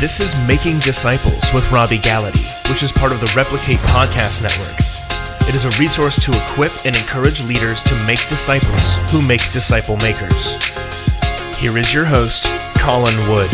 This is Making Disciples with Robbie Gallaty, which is part of the Replicate Podcast Network. It is a resource to equip and encourage leaders to make disciples who make disciple makers. Here is your host, Colin Wood.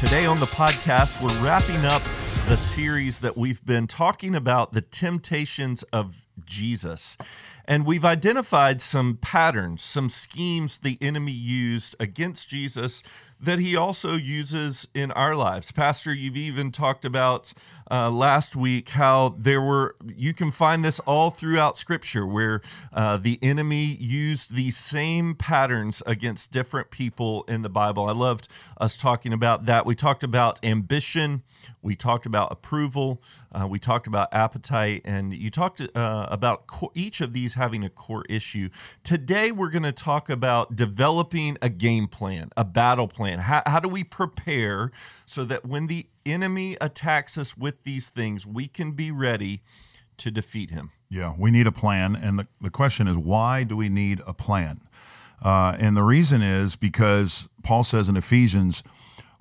Today on the podcast, we're wrapping up the series that we've been talking about the temptations of Jesus. And we've identified some patterns, some schemes the enemy used against Jesus that he also uses in our lives. Pastor, you've even talked about uh, last week how there were, you can find this all throughout Scripture where uh, the enemy used these same patterns against different people in the Bible. I loved us talking about that. We talked about ambition, we talked about approval, uh, we talked about appetite, and you talked uh, about co- each of these having a core issue. Today, we're going to talk about developing a game plan, a battle plan. How, how do we prepare so that when the enemy attacks us with these things, we can be ready to defeat him? Yeah, we need a plan. And the, the question is, why do we need a plan? Uh, and the reason is because Paul says in Ephesians,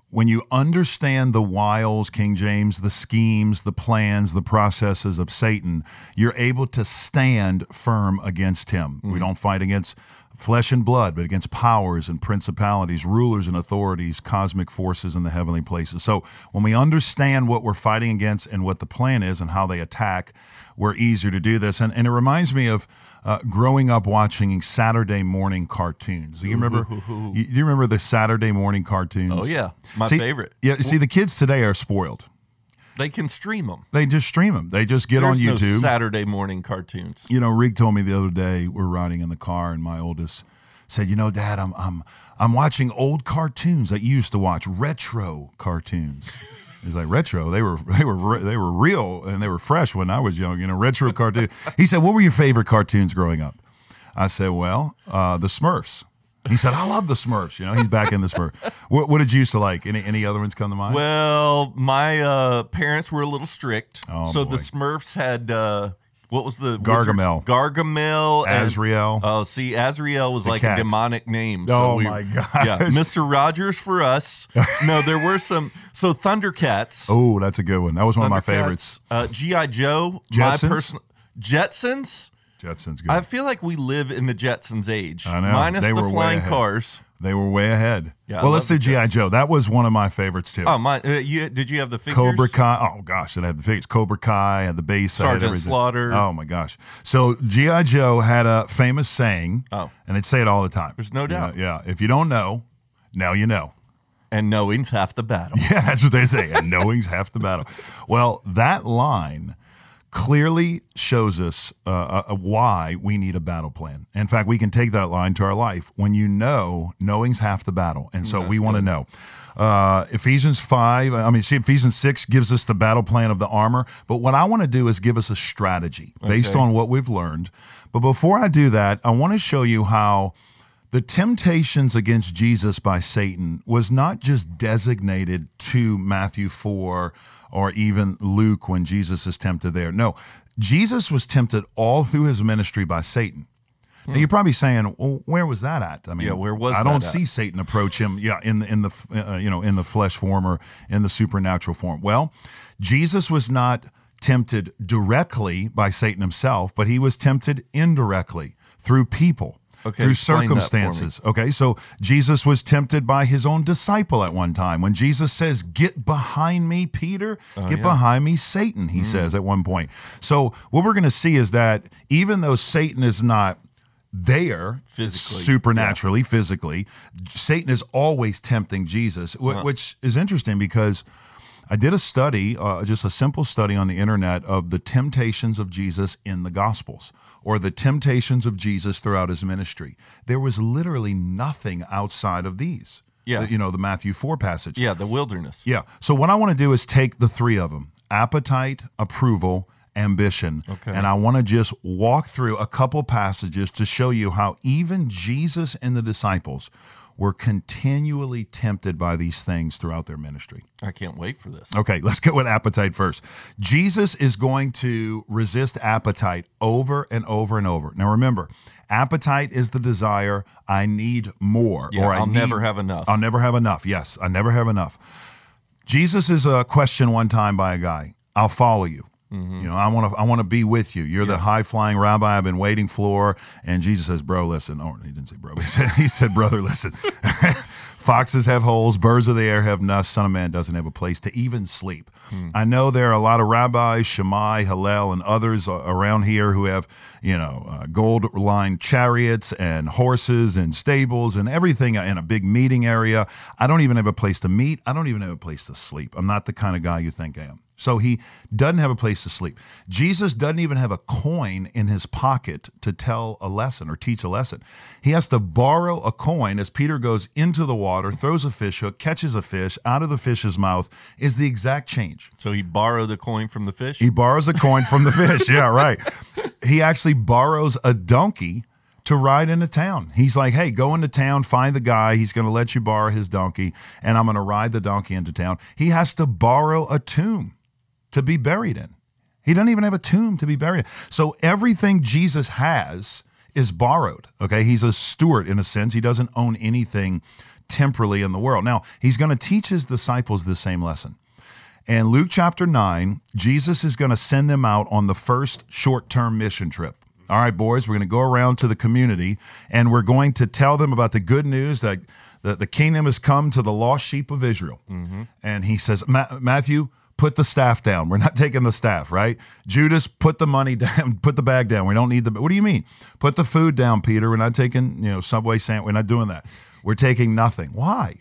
when you understand the wiles, King James, the schemes, the plans, the processes of Satan, you're able to stand firm against him. Mm-hmm. We don't fight against flesh and blood, but against powers and principalities, rulers and authorities, cosmic forces in the heavenly places. So when we understand what we're fighting against and what the plan is and how they attack, we're easier to do this. And, and it reminds me of uh, growing up watching Saturday morning cartoons. Do you remember? You, do you remember the Saturday morning cartoons? Oh yeah, my see, favorite. Yeah, see, the kids today are spoiled. They can stream them. They just stream them. They just get There's on no YouTube. Saturday morning cartoons. You know, Rig told me the other day we're riding in the car, and my oldest said, "You know, Dad, I'm I'm I'm watching old cartoons that you used to watch, retro cartoons." He's like retro. They were they were they were real and they were fresh when I was young. You know, retro cartoon. He said, "What were your favorite cartoons growing up?" I said, "Well, uh, the Smurfs." He said, "I love the Smurfs." You know, he's back in the Smurf. What, what did you used to like? Any any other ones come to mind? Well, my uh, parents were a little strict, Oh, so boy. the Smurfs had uh, what was the Gargamel. wizards? Gargamel, Azrael. Oh, see, Azrael was like cat. a demonic name. Oh, we, my god! Yeah, Mister Rogers for us. no, there were some. So Thundercats. oh, that's a good one. That was one of my favorites. Uh, GI Joe. Jetsons? My personal Jetsons. Jetsons good. I feel like we live in the Jetsons age. I know. Minus They the flying cars. They were way ahead. Yeah, well, let's do GI Joe. That was one of my favorites too. Oh, my! Uh, you did you have the figures? Cobra Kai. Oh gosh, did I have the figures. Cobra Kai had the base. Sergeant. Slaughter. Oh my gosh. So GI Joe had a famous saying. Oh. and they'd say it all the time. There's no You know, doubt. yeah. If you don't know, now you know. And knowing's half the battle. Yeah, that's what they say. And knowing's half the battle. Well, that line clearly shows us uh, uh, why we need a battle plan. In fact, we can take that line to our life. When you know, knowing's half the battle, and so we want to know. Uh, Ephesians five, I mean, see, Ephesians six gives us the battle plan of the armor. But what I want to do is give us a strategy based Okay. on what we've learned. But before I do that, I want to show you how the temptations against Jesus by Satan was not just designated to Matthew 4 or even Luke when Jesus is tempted there. No, Jesus was tempted all through his ministry by Satan. Now you're probably saying, "Well, where was that at?" I mean, Yeah, where was I don't that at? see Satan approach him, yeah, in the in the uh, you know in the flesh form or in the supernatural form. Well, Jesus was not tempted directly by Satan himself, but he was tempted indirectly through people Okay, through explain that for me. circumstances. Okay, so Jesus was tempted by his own disciple at one time. When Jesus says, Get behind me, Peter, Oh, get behind me, Satan, Mm. he says at one point. So, what we're going to see is that even though Satan is not there Physically, supernaturally, physically, Satan is always tempting Jesus, Uh-huh. which is interesting because. I did a study, uh, just a simple study on the internet of the temptations of Jesus in the Gospels or the temptations of Jesus throughout his ministry. There was literally nothing outside of these. Yeah. The- you know, the Matthew 4 passage. Yeah, the wilderness. Yeah. So what I want to do is take the three of them appetite, approval, ambition. Okay. And I want to just walk through a couple passages to show you how even Jesus and the disciples were continually tempted by these things throughout their ministry. I can't wait for this. Okay, let's get with appetite first. Jesus is going to resist appetite over and over and over. Now remember, appetite is the desire I need more Yeah, or I I'll need- never have enough. I'll never have enough. Yes, I never have enough. Jesus is a question one time by a guy. I'll follow you. Mm-hmm. You know, I want to. I want to be with you. You're the high flying rabbi I've been waiting for. And Jesus says, "Bro, listen." Oh, he didn't say bro. He said, he said brother, listen. Foxes have holes. Birds of the air have nests. Son of Man doesn't have a place to even sleep. Hmm. I know there are a lot of rabbis, Shammai, Hillel, and others around here who have, you know, uh, gold lined chariots and horses and stables and everything in a big meeting area. I don't even have a place to meet. I don't even have a place to sleep. I'm not the kind of guy you think I am. So he doesn't have a place to sleep. Jesus doesn't even have a coin in his pocket to tell a lesson or teach a lesson. He has to borrow a coin as Peter goes into the water, throws a fish hook, catches a fish out of the fish's mouth, is the exact change. So he borrowed the coin from the fish. He borrows a coin from the fish. Yeah, right. He actually borrows a donkey to ride into town. He's like, hey, go into town, find the guy. He's going to let you borrow his donkey, and I'm going to ride the donkey into town. He has to borrow a tomb to be buried in. He doesn't even have a tomb to be buried in. So everything Jesus has is borrowed. Okay. He's a steward in a sense. He doesn't own anything temporally in the world. Now, he's going to teach his disciples the same lesson. And Luke chapter 9, Jesus is going to send them out on the first short term mission trip. All right, boys, we're going to go around to the community and we're going to tell them about the good news that the, the kingdom has come to the lost sheep of Israel. Mm-hmm. And he says, Matthew, put the staff down. We're not taking the staff, right? Judas, put the money down, put the bag down. We don't need the, what do you mean? Put the food down, Peter. We're not taking, you know, Subway sandwich. We're not doing that. We're taking nothing. Why?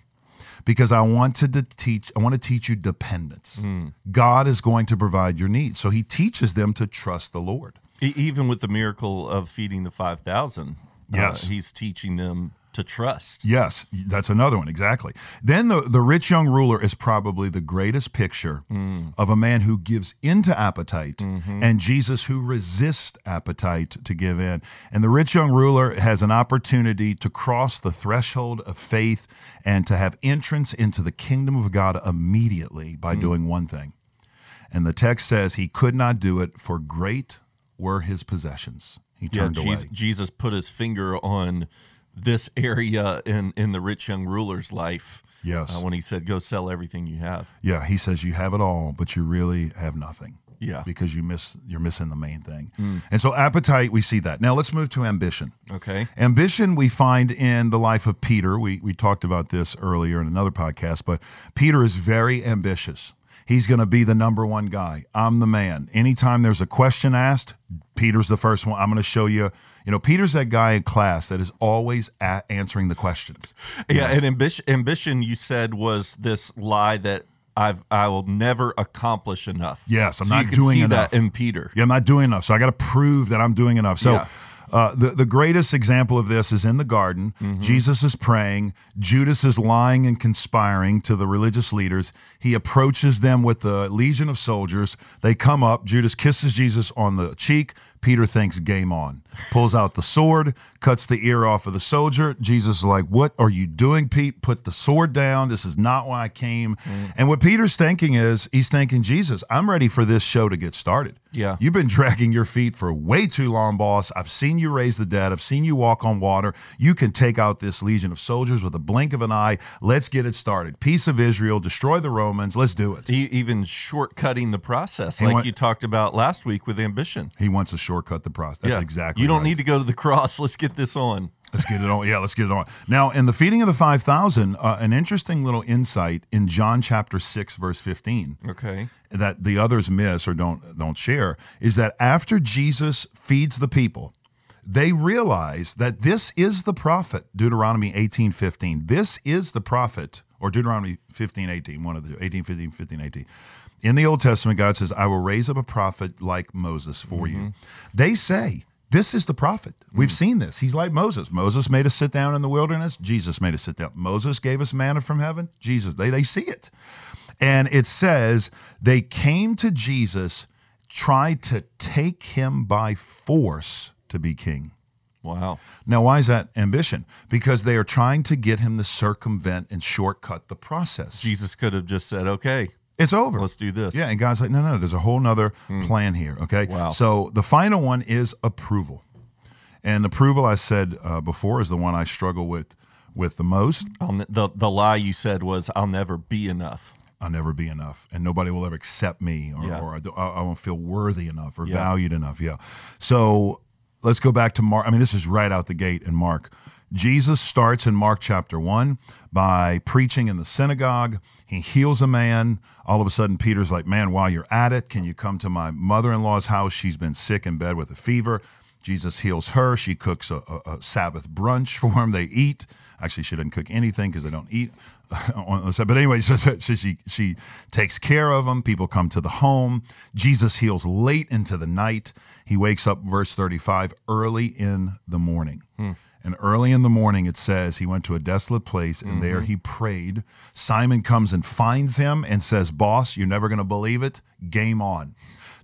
because I wanted to teach I want to teach you dependence. God is going to provide your needs. So he teaches them to trust the Lord. Even with the miracle of feeding the 5,000, Yes. uh, he's teaching them to trust. Yes, that's another one exactly. Then the the rich young ruler is probably the greatest picture mm. of a man who gives into appetite mm-hmm. and Jesus who resists appetite to give in. And the rich young ruler has an opportunity to cross the threshold of faith and to have entrance into the kingdom of God immediately by mm. doing one thing. And the text says he could not do it for great were his possessions. He Yeah, turned Jesus, away. Jesus put his finger on this area in, in the rich young ruler's life. Yes. uh, when he said, "Go sell everything you have." Yeah, he says you have it all, but you really have nothing. Yeah. Because you miss you're missing the main thing. And so appetite, we see that. Now let's move to ambition. Okay. Ambition we find in the life of Peter. We we talked about this earlier in another podcast, but Peter is very ambitious. He's going to be the number one guy. I'm the man. Anytime there's a question asked, Peter's the first one. I'm going to show you. You know, Peter's that guy in class that is always answering the questions. Yeah, and ambition, ambition, you said was this lie that I've I will never accomplish enough. Yes, I'm So not doing see enough. that in Peter. Yeah, I'm not doing enough. So I got to prove that I'm doing enough. So Yeah. Uh, the, the greatest example of this is in the garden. Jesus is praying. Judas is lying and conspiring to the religious leaders. He approaches them with the legion of soldiers. They come up. Judas kisses Jesus on the cheek. Peter thinks game on. Pulls out the sword, cuts the ear off of the soldier. Jesus is like, What are you doing, Pete? Put the sword down. This is not why I came. Mm. And what Peter's thinking is, he's thinking, Jesus, I'm ready for this show to get started. Yeah. You've been dragging your feet for way too long, boss. I've seen you raise the dead. I've seen you walk on water. You can take out this legion of soldiers with a blink of an eye. Let's get it started. Peace of Israel, destroy the Romans. Let's do it. E- even shortcutting the process, He like went- you talked about last week with ambition. He wants to shortcut the process. That's yeah, exactly You don't right. need to go to the cross. Let's get this on. Let's get it on. Yeah, let's get it on. Now, in the feeding of the 5,000, uh, an interesting little insight in John chapter 6, verse 15. Okay. that the others miss or don't don't share is that after Jesus feeds the people, they realize that this is the prophet, Deuteronomy 18, 15. This is the prophet, or Deuteronomy 15, 18, one of the 18, 15, 15, 18. In the Old Testament, God says, I will raise up a prophet like Moses for you. Mm-hmm. They say, this is the prophet. We've mm. seen this. He's like Moses. Moses made us sit down in the wilderness. Jesus made us sit down. Moses gave us manna from heaven. Jesus, they, they see it. And it says they came to Jesus, tried to take him by force to be king. Wow. Now, why is that ambition? Because they are trying to get him to circumvent and shortcut the process. Jesus could have just said, okay, It's over. let's do this. Yeah, and God's like, no, no, there's a whole nother plan here. Okay. Wow. So the final one is approval, and approval, I said uh, before, is the one I struggle with with the most. I'll the, the lie you said was, I'll never be enough. I'll never be enough, and nobody will ever accept me, or, Yeah. or I, don't- I I won't feel worthy enough or Yeah. valued enough. Yeah. So let's go back to Mark. I mean, this is right out the gate in Mark. Jesus starts in Mark chapter one by preaching in the synagogue. He heals a man. All of a sudden, Peter's like, Man, while you're at it, can you come to my mother in law's house? She's been sick in bed with a fever. Jesus heals her. She cooks a, a, a Sabbath brunch for them. They eat. Actually, she doesn't cook anything because they don't eat on the Sabbath. But anyway, so, so she she takes care of them. People come to the home. Jesus heals late into the night. He wakes up, verse thirty-five, early in the morning. Hmm. And early in the morning, it says he went to a desolate place and there he prayed. Simon comes and finds him and says, Boss, you're never going to believe it. Game on.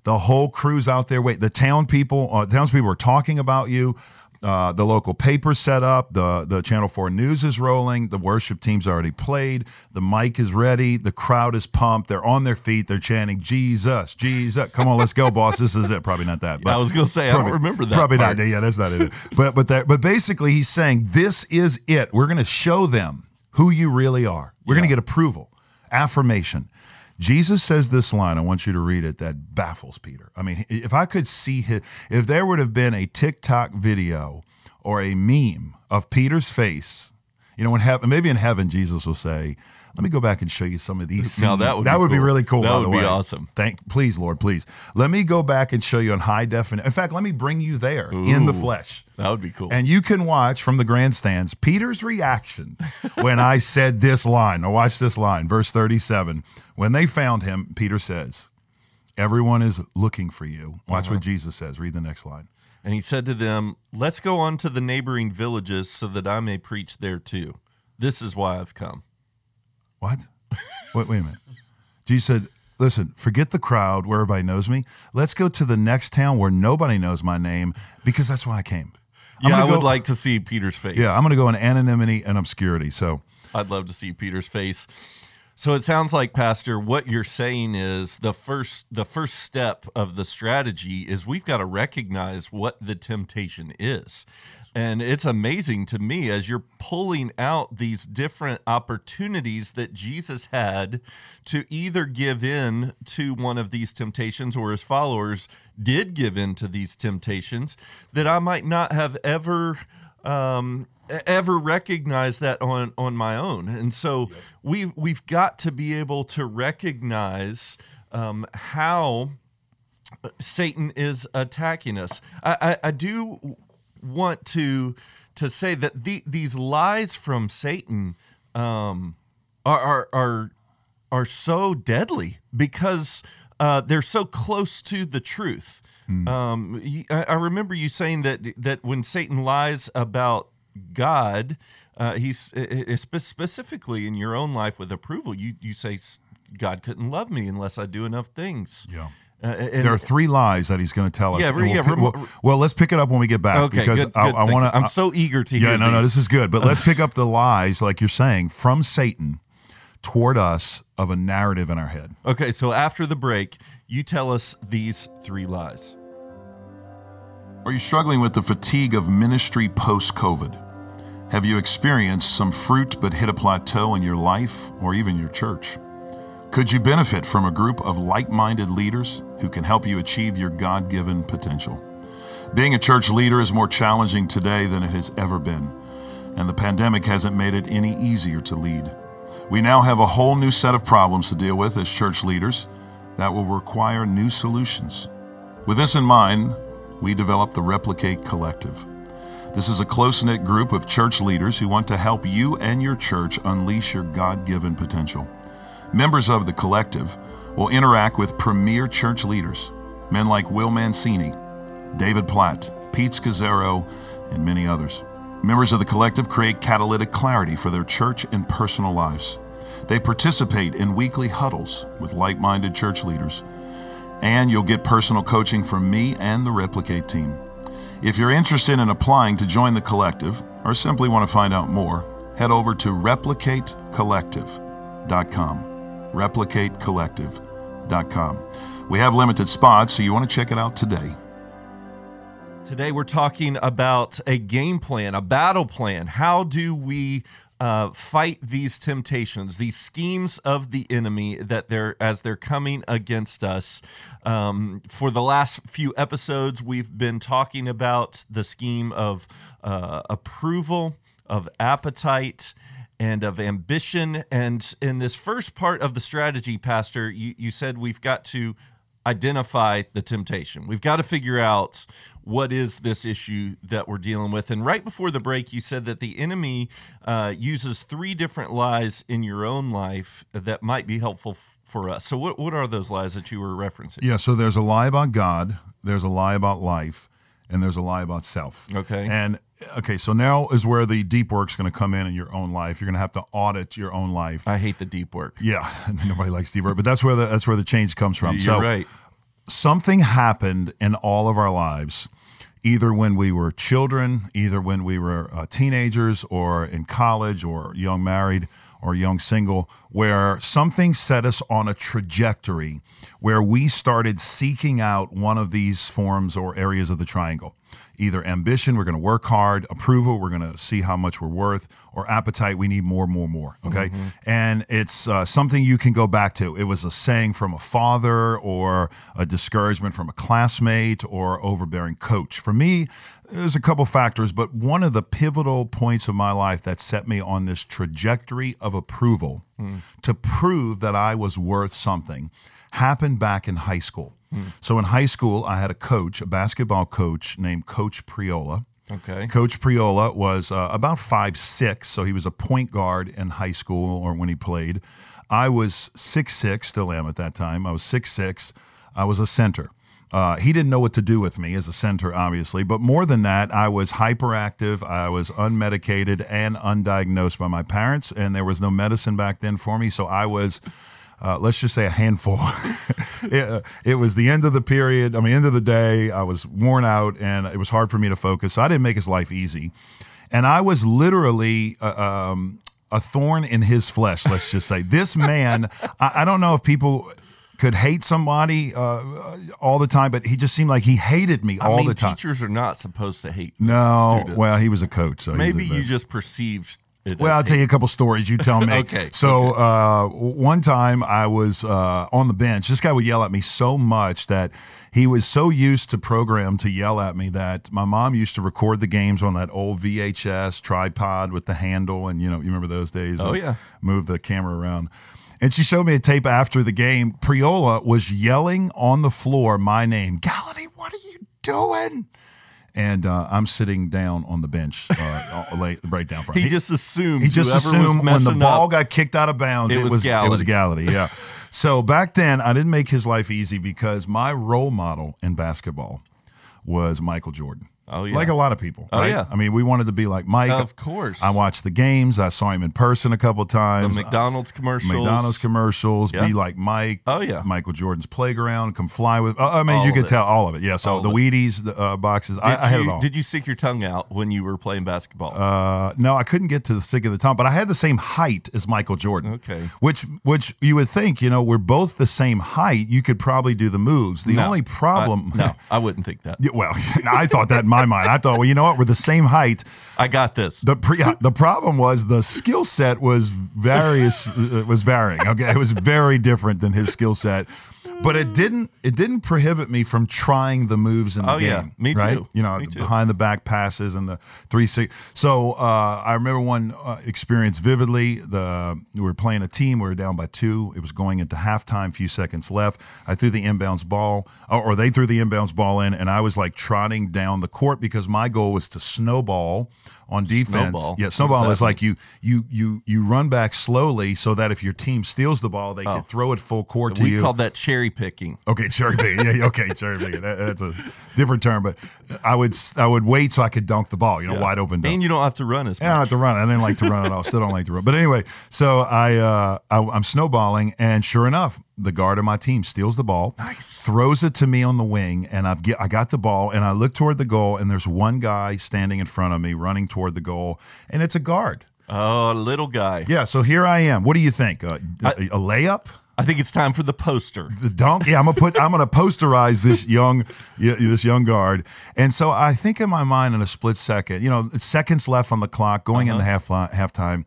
The whole crew's out there. Wait, the town people, uh, townspeople are talking about you. Uh, the local paper set up. The the Channel Four news is rolling. The worship team's already played. The mic is ready. The crowd is pumped. They're on their feet. They're chanting, "Jesus, Jesus! Come on, let's go, boss. This is it." Probably not that. But I was gonna say, I don't remember that Probably part. not. Yeah, that's not it. But but that, but basically, he's saying this is it. We're going to show them who you really are. We're going to get approval, affirmation. Jesus says this line. I want you to read it. That baffles Peter. I mean, if I could see his, if there would have been a TikTok video or a meme of Peter's face, you know, in heaven, maybe in heaven, Jesus will say, "Let me go back and show you some of these." Now, that would that be would be really cool. That would be awesome. Thank, please, Lord, please. Let me go back and show you in high definition. In fact, let me bring you there in the flesh. That would be cool. And you can watch from the grandstands Peter's reaction when I said this line. Now, watch this line, verse 37. When they found him, Peter says, Everyone is looking for you. Watch Uh-huh. what Jesus says. Read the next line. And he said to them, Let's go on to the neighboring villages so that I may preach there too. This is why I've come. What? wait, wait a minute. Jesus said, Listen, forget the crowd where everybody knows me. Let's go to the next town where nobody knows my name because that's why I came. I'm Yeah, I gonna would like to see Peter's face. Yeah, I'm going to go in anonymity and obscurity. So, I'd love to see Peter's face. So it sounds like, Pastor, what you're saying is the first the first step of the strategy is we've got to recognize what the temptation is. And it's amazing to me as you're pulling out these different opportunities that Jesus had to either give in to one of these temptations or his followers did give in to these temptations that I might not have ever um, ever recognize that on on my own. And so we've we've got to be able to recognize um, how Satan is attacking us. I, I, I do want to to say that the, these lies from Satan um, are, are are are so deadly because uh, they're so close to the truth. Um, y- I, I remember you saying that that when Satan lies about God, uh, he's i- i- specifically in your own life with approval. You you say God couldn't love me unless I do enough things. Yeah. Uh, and- there are three lies that he's going to tell us. Yeah, we'll, yeah, pick- remo- well, well, let's pick it up when we get back okay, because good, I, good, I thank want you. I'm so eager to hear. Yeah, hear. no, no, this is good. But let's pick up the lies, like you're saying, from Satan toward us of a narrative in our head. Okay, so after the break, you tell us these three lies. Are you struggling with the fatigue of ministry post COVID? Have you experienced some fruit but hit a plateau in your life or even your church? Could you benefit from a group of like minded leaders who can help you achieve your God given potential? Being a church leader is more challenging today than it has ever been, and the pandemic hasn't made it any easier to lead. We now have a whole new set of problems to deal with as church leaders that will require new solutions. With this in mind, we developed the Replicate Collective. This is a close knit group of church leaders who want to help you and your church unleash your God given potential. Members of the collective will interact with premier church leaders, men like Will Mancini, David Platt, Pete Scazzero, and many others. Members of the collective create catalytic clarity for their church and personal lives. They participate in weekly huddles with like minded church leaders and you'll get personal coaching from me and the Replicate team. If you're interested in applying to join the collective or simply want to find out more, head over to replicatecollective.com. Replicatecollective.com. We have limited spots, so you want to check it out today. Today we're talking about a game plan, a battle plan. How do we uh, fight these temptations, these schemes of the enemy that they're as they're coming against us. Um, for the last few episodes, we've been talking about the scheme of uh, approval, of appetite, and of ambition. And in this first part of the strategy, Pastor, you, you said we've got to identify the temptation. We've got to figure out what is this issue that we're dealing with. And right before the break, you said that the enemy uh, uses three different lies in your own life that might be helpful f- for us. So, what, what are those lies that you were referencing? Yeah, so there's a lie about God, there's a lie about life, and there's a lie about self. Okay. And okay, so now is where the deep work's going to come in in your own life. You're going to have to audit your own life. I hate the deep work. Yeah, nobody likes deep work, but that's where the that's where the change comes from. You're so right. something happened in all of our lives, either when we were children, either when we were uh, teenagers, or in college, or young married, or young single, where something set us on a trajectory where we started seeking out one of these forms or areas of the triangle. Either ambition, we're going to work hard, approval, we're going to see how much we're worth, or appetite, we need more, more, more. Okay. And it's uh, something you can go back to. It was a saying from a father, or a discouragement from a classmate, or overbearing coach. For me, there's a couple factors, but one of the pivotal points of my life that set me on this trajectory of approval to prove that I was worth something happened back in high school. So in high school, I had a coach, a basketball coach named Coach Priola. Okay. Coach Priola was uh, about five six, so he was a point guard in high school or when he played. I was six six, still am at that time. I was six six. I was a center. Uh, he didn't know what to do with me as a center, obviously, but more than that, I was hyperactive. I was unmedicated and undiagnosed by my parents, and there was no medicine back then for me. So I was uh, let's just say a handful. it, uh, it was the end of the period. I mean, end of the day. I was worn out, and it was hard for me to focus. So I didn't make his life easy, and I was literally. Uh, um, a thorn in his flesh, let's just say. This man, I, I don't know if people could hate somebody uh, all the time, but he just seemed like he hated me all I mean, the time. teachers are not supposed to hate no, students. well, he was a coach, so maybe you just perceived. Well, I'll tell you a couple stories. You tell me. Okay, So uh, one time I was uh, on the bench. This guy would yell at me so much that he was so used to program to yell at me that my mom used to record the games on that old VHS tripod with the handle, and you know, you remember those days? Oh, yeah. Move the camera around. And she showed me a tape after the game. Priola was yelling on the floor my name. Gallaty, what are you doing? And uh, I'm sitting down on the bench, uh, right down front. He just assumed. He just assumed when the ball up, got kicked out of bounds, It it, was was it was Gallaty. Gallaty. Yeah. so back then, I didn't make his life easy because my role model in basketball was Michael Jordan. Oh, yeah. Like a lot of people. Oh, right? yeah. I mean, we wanted to be like Mike. Of course. I watched the games. I saw him in person a couple of the times. McDonald's commercials. McDonald's commercials, Yeah. be like Mike. Oh, yeah. Michael Jordan's playground, come fly with. I mean, All you could it. tell all of it. Yeah. So All the. Wheaties, the uh, boxes, Did, I, I had you, it all. did you stick your tongue out when you were playing basketball? Uh, no, I couldn't get to the stick of the tongue, but I had the same height as Michael Jordan. Okay. Which, which you would think, you know, we're both the same height. You could probably do the moves. The No. only problem, I, no, I wouldn't think that. Well, I thought that in my mind. I thought, well, you know what? We're the same height. I got this. The pre- the problem was the skill set was various uh, was varying. Okay, it was very different than his skill set, but it didn't it didn't prohibit me from trying the moves in the Oh, game. yeah. Me right? too. You know, too. behind the back passes and the three six. So uh, I remember one uh, experience vividly. The we were playing a team. We were down by two. It was going into halftime. Few seconds left. I threw the inbounds ball, or, they threw the inbounds ball in, and I was like trotting down the court because my goal was to snowball on defense. Snowball? Yeah, snowball does is like you you you you run back slowly so that if your team steals the ball, they can throw it full court to Oh. we you. called that cherry cherry picking. Okay, cherry picking. Yeah, okay, cherry picking. That, that's a different term, but I would I would wait so I could dunk the ball. You know, wide open dunk. And you don't have to run as much. Yeah, I don't have to run. I didn't like to run at all. Still don't like to run. But anyway, so I, uh, I I'm snowballing, and sure enough, the guard of my team steals the ball, Nice. throws it to me on the wing, and I've get I got the ball, and I look toward the goal, and there's one guy standing in front of me, running toward the goal, and it's a guard. Oh, little guy. Yeah, so here I am. What do you think? Uh, a a layup? I think it's time for the poster. the donkey. I'm gonna put. I'm gonna posterize this young, this young guard. And so I think in my mind, in a split second, you know, seconds left on the clock, going in the uh-huh. half halftime.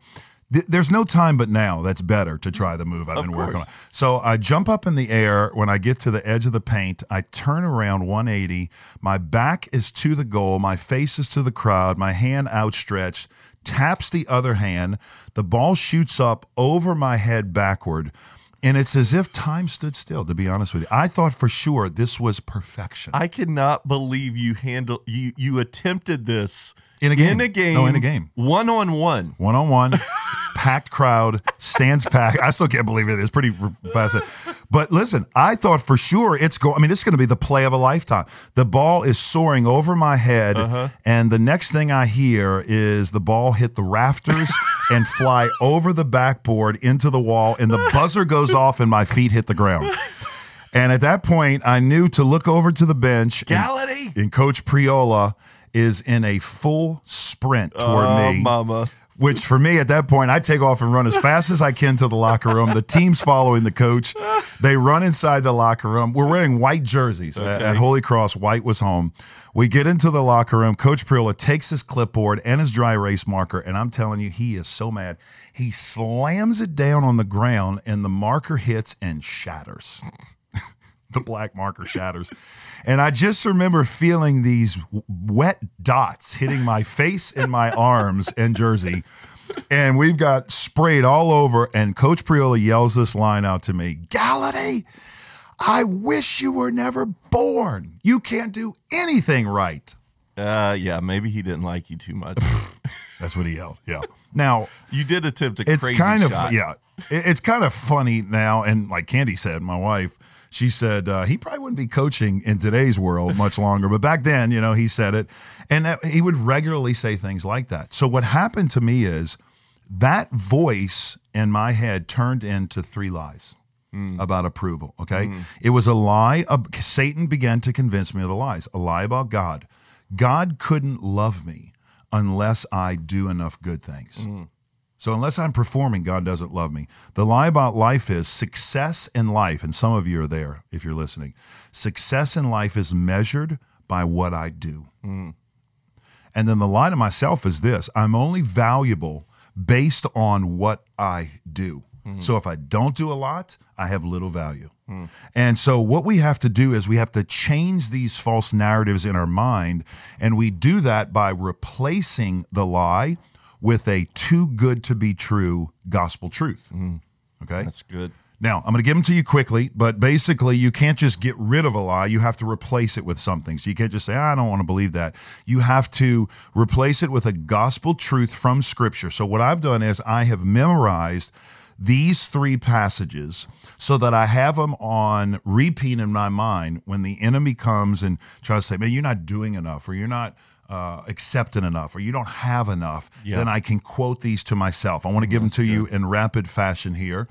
th- There's no time but now. That's better to try the move I've Of been working on. So I jump up in the air. When I get to the edge of the paint, I turn around 180. My back is to the goal. My face is to the crowd. My hand outstretched, taps the other hand. The ball shoots up over my head backward. And it's as if time stood still, to be honest with you. I thought for sure this was perfection. I cannot believe you handle you you attempted this In a game. In a game. No, in a game. One on one. one on one, packed crowd, stands packed. I still can't believe it. It's pretty fast. But listen, I thought for sure it's going. I mean, it's going to be the play of a lifetime. The ball is soaring over my head, uh-huh. and the next thing I hear is the ball hit the rafters and fly over the backboard into the wall, and the buzzer goes off, and my feet hit the ground. And at that point, I knew to look over to the bench. and- and Coach Priola is in a full sprint toward Oh, me. mama. Which for me at that point, I take off and run as fast as I can to the locker room. The team's following the coach. They run inside the locker room. We're wearing white jerseys at, at Holy Cross. White was home. We get into the locker room. Coach Priola takes his clipboard and his dry erase marker, and I'm telling you, he is so mad. He slams it down on the ground, and the marker hits and shatters the black marker shatters. And I just remember feeling these wet dots hitting my face and my arms and jersey. And we've got sprayed all over. And Coach Priola yells this line out to me Gallaty, I wish you were never born. You can't do anything right. Uh yeah, maybe he didn't like you too much. That's what he yelled. Yeah. Now, you did attempt a it's crazy kind of shot. yeah it- it's kind of funny now and like Kandi said my wife she said uh, he probably wouldn't be coaching in today's world much longer but back then you know he said it. And that, he would regularly say things like that. So what happened to me is that voice in my head turned into three lies hmm. about approval okay? Hmm. It was a lie of, satan began to convince me of the lies a lie about god. God couldn't love me unless i do enough good things hmm. So unless I'm performing, God doesn't love me. The lie about life is success in life, and some of you are there if you're listening. Success in life is measured by what I do. Hmm. And then the lie to myself is this I'm only valuable based on what I do. Hmm. So if I don't do a lot, I have little value. Hmm. And so what we have to do is we have to change these false narratives in our mind. And we do that by replacing the lie with a too good to be true gospel truth. Okay. That's good. Now, I'm going to give them to you quickly, but basically, you can't just get rid of a lie. You have to replace it with something. So you can't just say, "Ah, I don't want to believe that. You have to replace it with a gospel truth from Scripture. So, what I've done is I have memorized these three passages so that I have them on repeat in my mind when the enemy comes and tries to say, Man, you're not doing enough, or you're not. Uh, accepting enough, or you don't have enough, Yeah. then I can quote these to myself. I want to give them to you in rapid fashion here.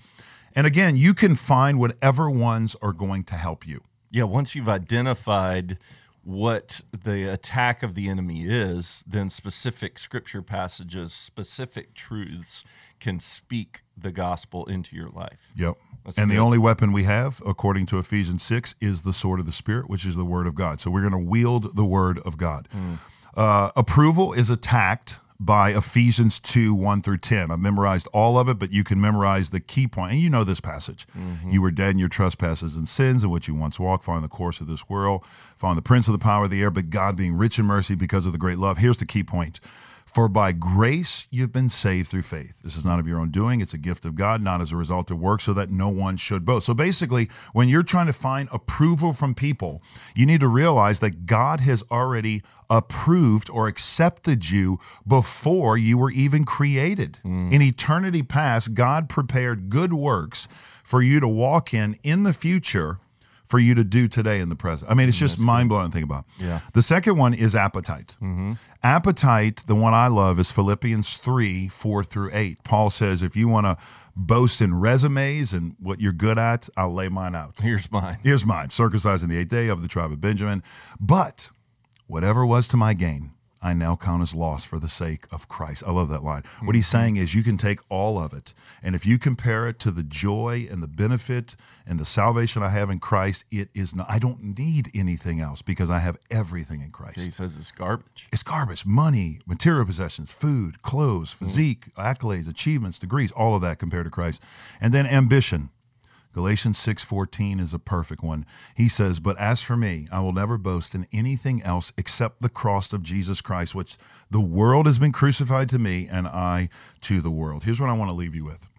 And again, you can find whatever ones are going to help you. Yeah, once you've identified what the attack of the enemy is, then specific scripture passages, specific truths can speak the gospel into your life. Yep. That's and the only weapon we have, according to Ephesians 6, is the sword of the Spirit, which is the word of God. So we're going to wield the word of God. Uh, approval is attacked by Ephesians 2 1 through 10. I've memorized all of it, but you can memorize the key point. And you know this passage. You were dead in your trespasses and sins in which you once walked, following the course of this world, following the prince of the power of the air, but God being rich in mercy because of the great love. Here's the key point. For by grace you've been saved through faith. This is not of your own doing, it's a gift of God, not as a result of work, so that no one should boast. So basically, when you're trying to find approval from people, you need to realize that God has already approved or accepted you before you were even created. Mm. In eternity past, God prepared good works for you to walk in in the future for you to do today in the present. I mean, it's mm, just mind blowing to think about. Yeah. The second one is appetite. Mm-hmm. Appetite, the one I love, is Philippians 3 4 through 8. Paul says, if you want to boast in resumes and what you're good at, I'll lay mine out. Here's mine. Here's mine circumcised in the eighth day of the tribe of Benjamin. But whatever was to my gain, I now count as loss for the sake of Christ. I love that line. What he's mm-hmm. saying is you can take all of it. And if you compare it to the joy and the benefit and the salvation I have in Christ, it is not, I don't need anything else because I have everything in Christ. He says it's garbage. It's garbage, money, material possessions, food, clothes, mm-hmm. physique, accolades, achievements, degrees, all of that compared to Christ. And then ambition. Galatians 6:14 is a perfect one. He says, "But as for me, I will never boast in anything else except the cross of Jesus Christ, which the world has been crucified to me and I to the world." Here's what I want to leave you with.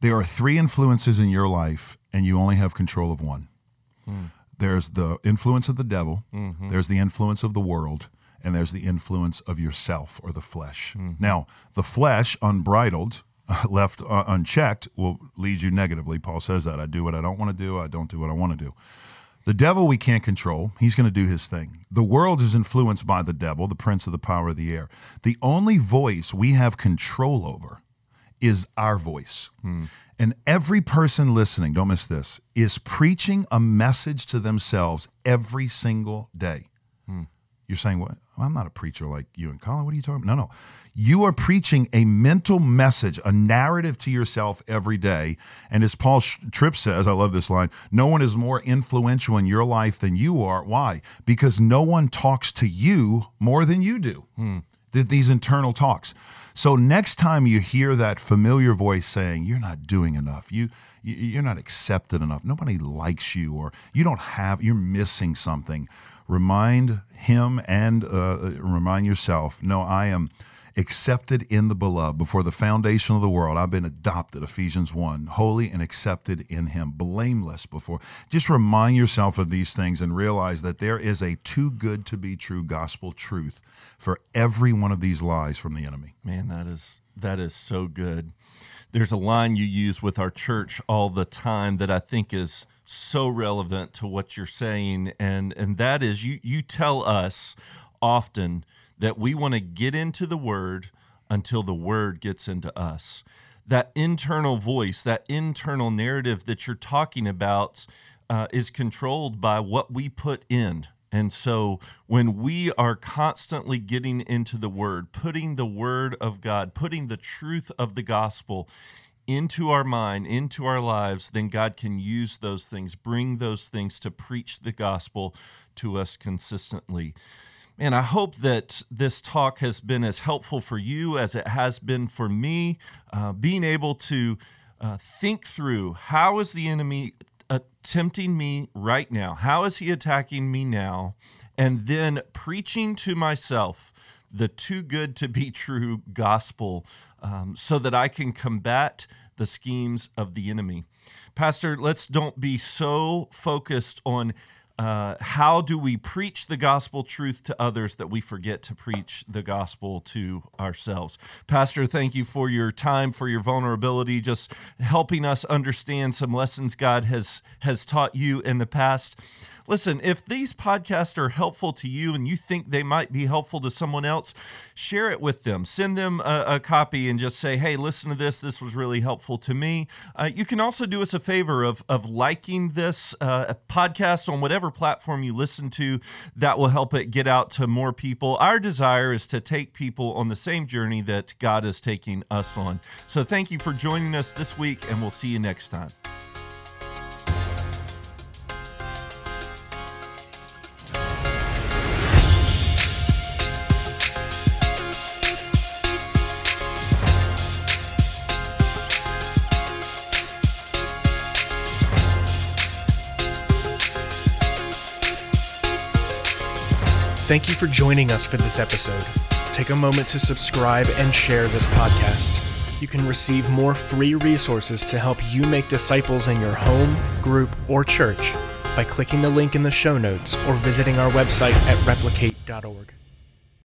There are three influences in your life and you only have control of one. Hmm. There's the influence of the devil, mm-hmm. there's the influence of the world, and there's the influence of yourself or the flesh. Mm-hmm. Now, the flesh, unbridled, left uh, unchecked, will lead you negatively. Paul says that. I do what I don't want to do, I don't do what I want to do. The devil we can't control. He's going to do his thing. The world is influenced by the devil, the prince of the power of the air. The only voice we have control over is our voice. And every person listening, don't miss this, is preaching a message to themselves every single day. You're saying, "What? I'm not a preacher like you and Colin. What are you talking about?" No, no. You are preaching a mental message, a narrative to yourself every day. And as Paul Tripp says, I love this line: "No one is more influential in your life than you are. Why? Because no one talks to you more than you do." Hmm. Th- These internal talks. So next time you hear that familiar voice saying, "You're not doing enough. You- you're not accepted enough. Nobody likes you, or you don't have. You're missing something." Remind him and uh, remind yourself. No, I am accepted in the beloved before the foundation of the world i've been adopted ephesians 1 holy and accepted in him blameless before just remind yourself of these things and realize that there is a too good to be true gospel truth for every one of these lies from the enemy Man, that is that is so good. There's a line you use with our church all the time that I think is so relevant to what you're saying and and that is you you tell us often that we want to get into the word until the word gets into us. That internal voice, that internal narrative that you're talking about uh, is controlled by what we put in. And so when we are constantly getting into the word, putting the word of God, putting the truth of the gospel into our mind, into our lives, then God can use those things, bring those things to preach the gospel to us consistently. And I hope that this talk has been as helpful for you as it has been for me. Uh, being able to uh, think through how is the enemy tempting me right now? How is he attacking me now? And then preaching to myself the too good to be true gospel um, so that I can combat the schemes of the enemy. Pastor, let's don't be so focused on uh, how do we preach the gospel truth to others that we forget to preach the gospel to ourselves. Pastor, thank you for your time, for your vulnerability, just helping us understand some lessons God has has taught you in the past. Listen, if these podcasts are helpful to you and you think they might be helpful to someone else, share it with them. Send them a, a copy and just say, hey, listen to this. This was really helpful to me. Uh, you can also do us a favor of, of liking this uh, podcast on whatever platform you listen to. That will help it get out to more people. Our desire is to take people on the same journey that God is taking us on. So thank you for joining us this week, and we'll see you next time. Thank you for joining us for this episode. Take a moment to subscribe and share this podcast. You can receive more free resources to help you make disciples in your home, group, or church by clicking the link in the show notes or visiting our website at replicate.org.